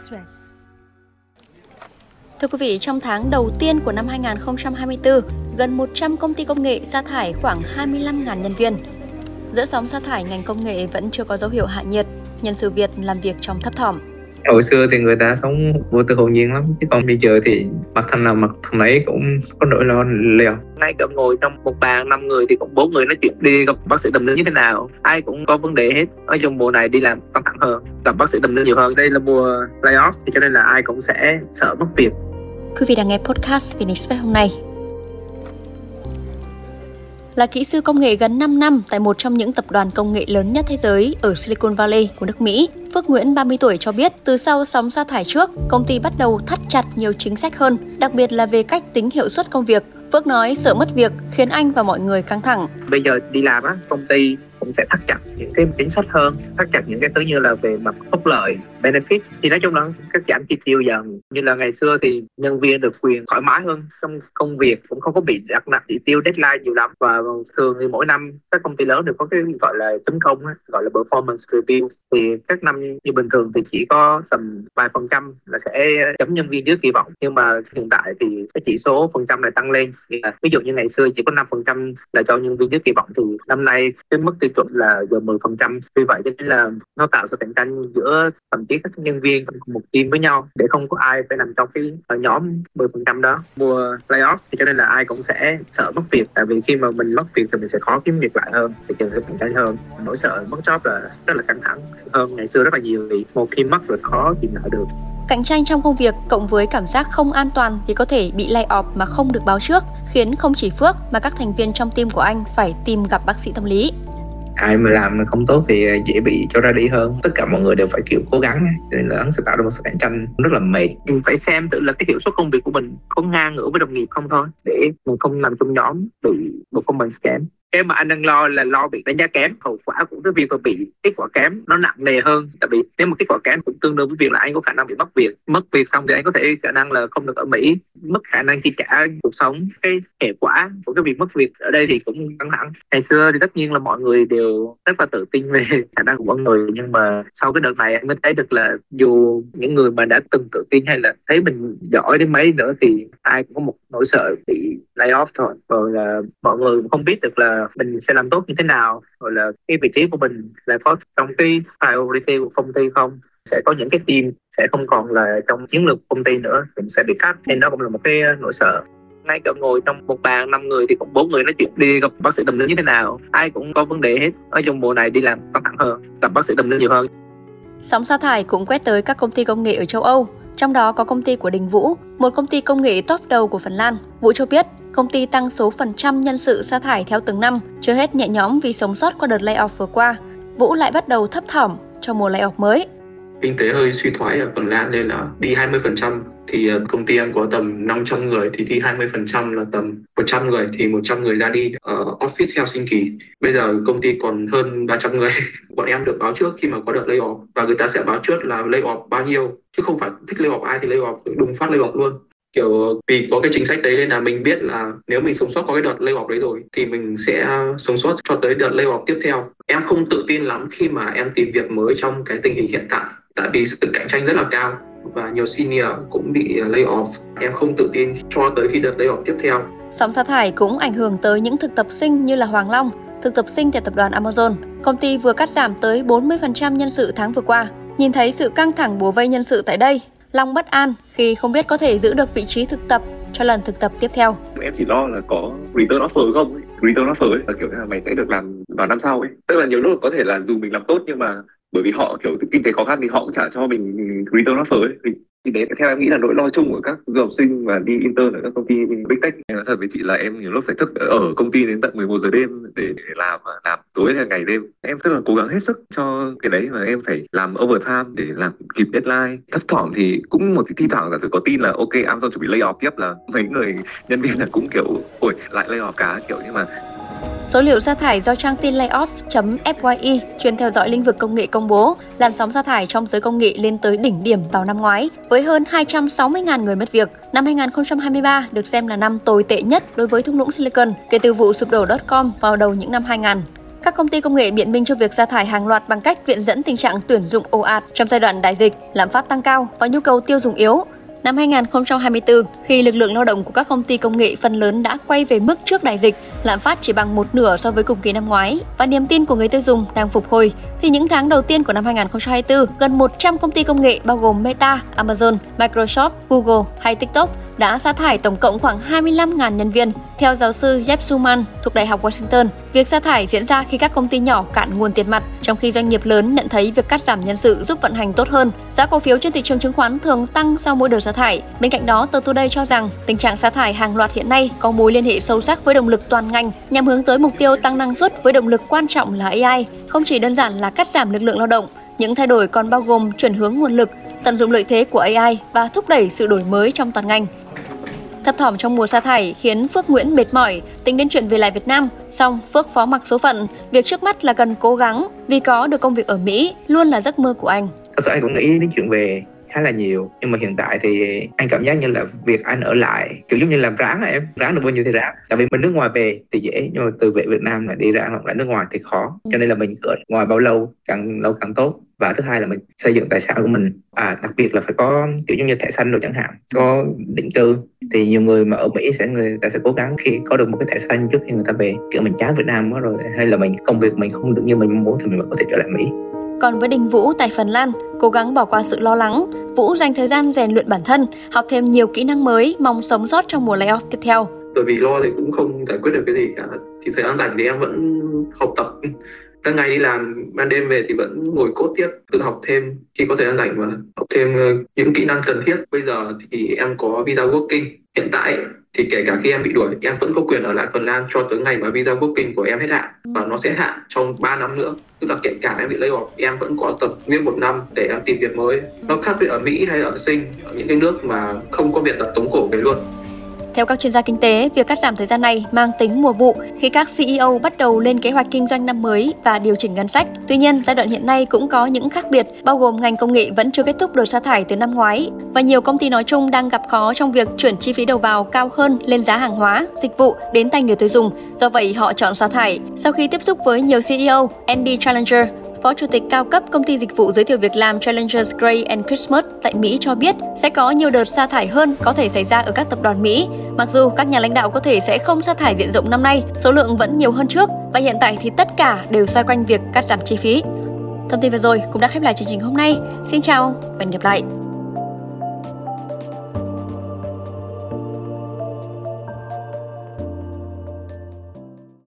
Express. Thưa quý vị, trong tháng đầu tiên của năm 2024, gần 100 công ty công nghệ sa thải khoảng 25.000 nhân viên. Giữa sóng sa thải, ngành công nghệ vẫn chưa có dấu hiệu hạ nhiệt, nhân sự Việt làm việc trong thấp thỏm hồi xưa thì người ta sống vô tư hồn nhiên lắm chứ còn bây giờ thì mặt thằng nào mặt thằng ấy cũng có nỗi lo liều ngay cả ngồi trong một bàn năm người thì cũng bốn người nói chuyện đi gặp bác sĩ tâm lý như thế nào? Ai cũng có vấn đề hết. Ở trong mùa này đi làm căng thẳng hơn gặp bác sĩ tâm lý nhiều hơn. Đây là mùa layoff thì cho nên là ai cũng sẽ sợ mất việc. Quý vị đang nghe podcast Vin Express hôm nay. Là kỹ sư công nghệ gần 5 năm tại một trong những tập đoàn công nghệ lớn nhất thế giới ở Silicon Valley của nước Mỹ. Phước Nguyễn 30 tuổi cho biết từ sau sóng sa thải trước, công ty bắt đầu thắt chặt nhiều chính sách hơn, đặc biệt là về cách tính hiệu suất công việc. Phước nói sợ mất việc khiến anh và mọi người căng thẳng. Bây giờ đi làm á, công ty cũng sẽ thắt chặt những cái chính sách hơn thắt chặt những cái thứ như là về mặt phúc lợi benefit thì nói chung là các giảm chi tiêu dần như là ngày xưa thì nhân viên được quyền thoải mái hơn trong công việc cũng không có bị đặt nặng chỉ tiêu deadline nhiều lắm và thường thì mỗi năm các công ty lớn đều có cái gọi là tấn công gọi là performance review thì các năm như bình thường thì chỉ có tầm vài phần trăm là sẽ chấm nhân viên dưới kỳ vọng. Nhưng mà hiện tại thì cái chỉ số phần trăm này tăng lên. Ví dụ như ngày xưa chỉ có 5 phần trăm là cho nhân viên dưới kỳ vọng, thì năm nay cái mức tiêu chuẩn là gần 10 phần trăm. Vì vậy cho nên là nó tạo sự cạnh tranh giữa thậm chí các nhân viên một team với nhau để không có ai phải nằm trong cái ờ, nhóm 10 phần trăm đó. Mùa playoff thì cho nên là ai cũng sẽ sợ mất việc. Tại vì khi mà mình mất việc thì mình sẽ khó kiếm việc lại hơn, thì trường sẽ cạnh tranh hơn. Nỗi sợ mất job là rất là căng thẳng hơn ngày xưa rất là nhiều vì một khi mất rồi khó tìm lại được. Cạnh tranh trong công việc cộng với cảm giác không an toàn vì có thể bị lay off mà không được báo trước khiến không chỉ Phước mà các thành viên trong team của anh phải tìm gặp bác sĩ tâm lý. Ai mà làm không tốt thì dễ bị cho ra đi hơn. Tất cả mọi người đều phải kiểu cố gắng nên là hắn sẽ tạo ra một sự cạnh tranh rất là mệt. Mình phải xem tự là cái hiệu suất công việc của mình có ngang ngửa với đồng nghiệp không thôi để mình không nằm trong nhóm bị performance kém cái mà anh đang lo là lo bị đánh giá kém, hậu quả của cái việc mà bị kết quả kém nó nặng nề hơn. Tại vì nếu mà kết quả kém cũng tương đương với việc là anh có khả năng bị mất việc. Mất việc xong thì anh có thể khả năng là không được ở mỹ. Mất khả năng chi trả cuộc sống. Cái hệ quả của cái việc mất việc ở đây thì cũng căng thẳng. Ngày xưa thì tất nhiên là mọi người đều rất là tự tin về khả năng của mọi người. Nhưng mà sau cái đợt này anh mới thấy được là dù những người mà đã từng tự tin hay là thấy mình giỏi đến mấy nữa thì ai cũng có một nỗi sợ bị lay off thôi. Rồi là mọi người không biết được là mình sẽ làm tốt như thế nào rồi là cái vị trí của mình là có trong cái priority của công ty không sẽ có những cái team sẽ không còn là trong chiến lược công ty nữa cũng sẽ bị cắt. Nên đó cũng là một cái ờ, nỗi sợ. Ngay cả ngồi trong một bàn năm người thì cũng bốn người nói chuyện đi gặp bác sĩ tâm lý như thế nào ai cũng có vấn đề hết. Ở trong mùa này đi làm căng thẳng hơn gặp bác sĩ tâm lý nhiều hơn. Sóng sa thải cũng quét tới các công ty công nghệ ở châu Âu trong đó có công ty của Đình Vũ, một công ty công nghệ top đầu của Phần Lan. Vũ cho biết, công ty tăng số phần trăm nhân sự sa thải theo từng năm, chưa hết nhẹ nhõm vì sống sót qua đợt layoff vừa qua. Vũ lại bắt đầu thấp thỏm cho mùa layoff mới. Kinh tế hơi suy thoái ở Phần Lan nên là đi 20% thì ờ, công ty em có tầm 500 người thì đi 20% là tầm 100 người thì 100 người ra đi ở office Helsinki. Bây giờ công ty còn hơn 300 người. Bọn em được báo trước khi mà có đợt layoff và người ta sẽ báo trước là layoff bao nhiêu chứ không phải thích layoff ai thì layoff đúng phát layoff luôn kiểu, vì có cái chính sách đấy nên là mình biết là nếu mình sống sót có cái đợt layoff đấy rồi thì mình sẽ à, sống sót cho tới đợt layoff tiếp theo. Em không tự tin lắm khi mà em tìm việc mới trong cái tình hình hiện tại tại vì sự cạnh tranh rất là cao và nhiều senior cũng bị à, lay off. Em không tự tin cho tới khi đợt lay off tiếp theo. Sóng sa thải cũng ảnh hưởng tới những thực tập sinh như là Hoàng Long, thực tập sinh tại tập đoàn Amazon. Công ty vừa cắt giảm tới 40% nhân sự tháng vừa qua. Nhìn thấy sự căng thẳng bùa vây nhân sự tại đây Long bất an khi không biết có thể giữ được vị trí thực tập cho lần thực tập tiếp theo. Em chỉ lo là có return offer không ấy. Return offer ấy, là kiểu là mày sẽ được làm vào năm sau ấy. Tức là nhiều lúc có thể là dù mình làm tốt nhưng mà bởi vì họ kiểu kinh tế khó khăn thì họ cũng trả cho mình return offer ấy thì đấy theo em nghĩ là nỗi lo chung của các du học sinh và đi intern ở các công ty big tech. Em nói thật với chị là em nhiều lúc phải thức ở công ty đến tận 11 giờ đêm để, để làm làm tối hay ngày đêm. Em rất là cố gắng hết sức cho cái đấy mà em phải làm overtime để làm kịp deadline. Thấp thỏm thì cũng một thi thoảng giả sử có tin là ok Amazon chuẩn bị lay off tiếp là mấy người nhân viên là cũng kiểu ôi lại lay off cá kiểu nhưng mà Số liệu sa thải do trang tin layoff.fyi chuyên theo dõi lĩnh vực công nghệ công bố, làn sóng sa thải trong giới công nghệ lên tới đỉnh điểm vào năm ngoái, với hơn 260.000 người mất việc. Năm 2023 được xem là năm tồi tệ nhất đối với thung lũng Silicon kể từ vụ sụp đổ .com vào đầu những năm 2000. các công ty công nghệ biện minh cho việc sa thải hàng loạt bằng cách viện dẫn tình trạng tuyển dụng ồ ạt trong giai đoạn đại dịch, lạm phát tăng cao và nhu cầu tiêu dùng yếu. Năm 2024, khi lực lượng lao động của các công ty công nghệ phần lớn đã quay về mức trước đại dịch, lạm phát chỉ bằng một nửa so với cùng kỳ năm ngoái và niềm tin của người tiêu dùng đang phục hồi, thì những tháng đầu tiên của năm 2024, gần 100 công ty công nghệ bao gồm Meta, Amazon, Microsoft, Google hay TikTok đã sa thải tổng cộng khoảng 25.000 nhân viên. Theo giáo sư Jeff Suman thuộc Đại học Washington, việc sa thải diễn ra khi các công ty nhỏ cạn nguồn tiền mặt, trong khi doanh nghiệp lớn nhận thấy việc cắt giảm nhân sự giúp vận hành tốt hơn. Giá cổ phiếu trên thị trường chứng khoán thường tăng sau mỗi đợt sa thải. Bên cạnh đó, tờ Today cho rằng tình trạng sa thải hàng loạt hiện nay có mối liên hệ sâu sắc với động lực toàn ngành nhằm hướng tới mục tiêu tăng năng suất với động lực quan trọng là AI, không chỉ đơn giản là cắt giảm lực lượng lao động. Những thay đổi còn bao gồm chuyển hướng nguồn lực, tận dụng lợi thế của AI và thúc đẩy sự đổi mới trong toàn ngành. Thấp thỏm trong mùa sa thải khiến Phước Nguyễn mệt mỏi tính đến chuyện về lại Việt Nam. Xong Phước phó mặc số phận, việc trước mắt là cần cố gắng vì có được công việc ở Mỹ luôn là giấc mơ của anh. Thật sự anh cũng nghĩ đến chuyện về khá là nhiều nhưng mà hiện tại thì anh cảm giác như là việc anh ở lại kiểu giống như làm ráng em ráng được bao nhiêu thì ráng. Tại vì mình nước ngoài về thì dễ nhưng mà từ về Việt Nam lại đi ra hoặc là nước ngoài thì khó. Cho nên là mình ở ngoài bao lâu càng lâu càng tốt. Và thứ hai là mình xây dựng tài sản của mình. À đặc biệt là phải có kiểu giống như thẻ xanh rồi chẳng hạn có định cư thì nhiều người mà ở Mỹ sẽ người ta sẽ cố gắng khi có được một cái thẻ xanh trước khi người ta về kiểu mình chán Việt Nam quá rồi hay là mình công việc mình không được như mình muốn thì mình có thể trở lại Mỹ còn với Đình Vũ tại Phần Lan, cố gắng bỏ qua sự lo lắng, Vũ dành thời gian rèn luyện bản thân, học thêm nhiều kỹ năng mới, mong sống sót trong mùa layoff tiếp theo. Bởi vì lo thì cũng không giải quyết được cái gì cả. Thì thời gian rảnh thì em vẫn học tập các ngày đi làm ban đêm về thì vẫn ngồi cốt tiếp tự học thêm khi có thời gian rảnh và học thêm ờ, những kỹ năng cần thiết. Bây giờ thì em có visa working. Hiện tại thì kể cả khi em bị đuổi em vẫn có quyền ở lại Phần Lan cho tới ngày mà visa working của em hết hạn và nó sẽ hạn trong 3 năm nữa. Tức là kể cả em bị lay off em vẫn có tập nguyên một năm để em tìm việc mới. Nó khác với ở Mỹ hay ở Sinh ở những cái nước mà không có việc tập tống cổ về luôn theo các chuyên gia kinh tế, việc cắt giảm thời gian này mang tính mùa vụ khi các CEO bắt đầu lên kế hoạch kinh doanh năm mới và điều chỉnh ngân sách. Tuy nhiên, giai đoạn hiện nay cũng có những khác biệt, bao gồm ngành công nghệ vẫn chưa kết thúc đợt sa thải từ năm ngoái và nhiều công ty nói chung đang gặp khó trong việc chuyển chi phí đầu vào cao hơn lên giá hàng hóa, dịch vụ đến tay người tiêu dùng. Do vậy, họ chọn sa thải. Sau khi tiếp xúc với nhiều CEO, Andy Challenger, Phó Chủ tịch cao cấp công ty dịch vụ giới thiệu việc làm Challengers Gray and Christmas tại Mỹ cho biết sẽ có nhiều đợt sa thải hơn có thể xảy ra ở các tập đoàn Mỹ. Mặc dù các nhà lãnh đạo có thể sẽ không sa thải diện rộng năm nay, số lượng vẫn nhiều hơn trước và hiện tại thì tất cả đều xoay quanh việc cắt giảm chi phí. Thông tin vừa rồi cũng đã khép lại chương trình hôm nay. Xin chào và hẹn gặp lại.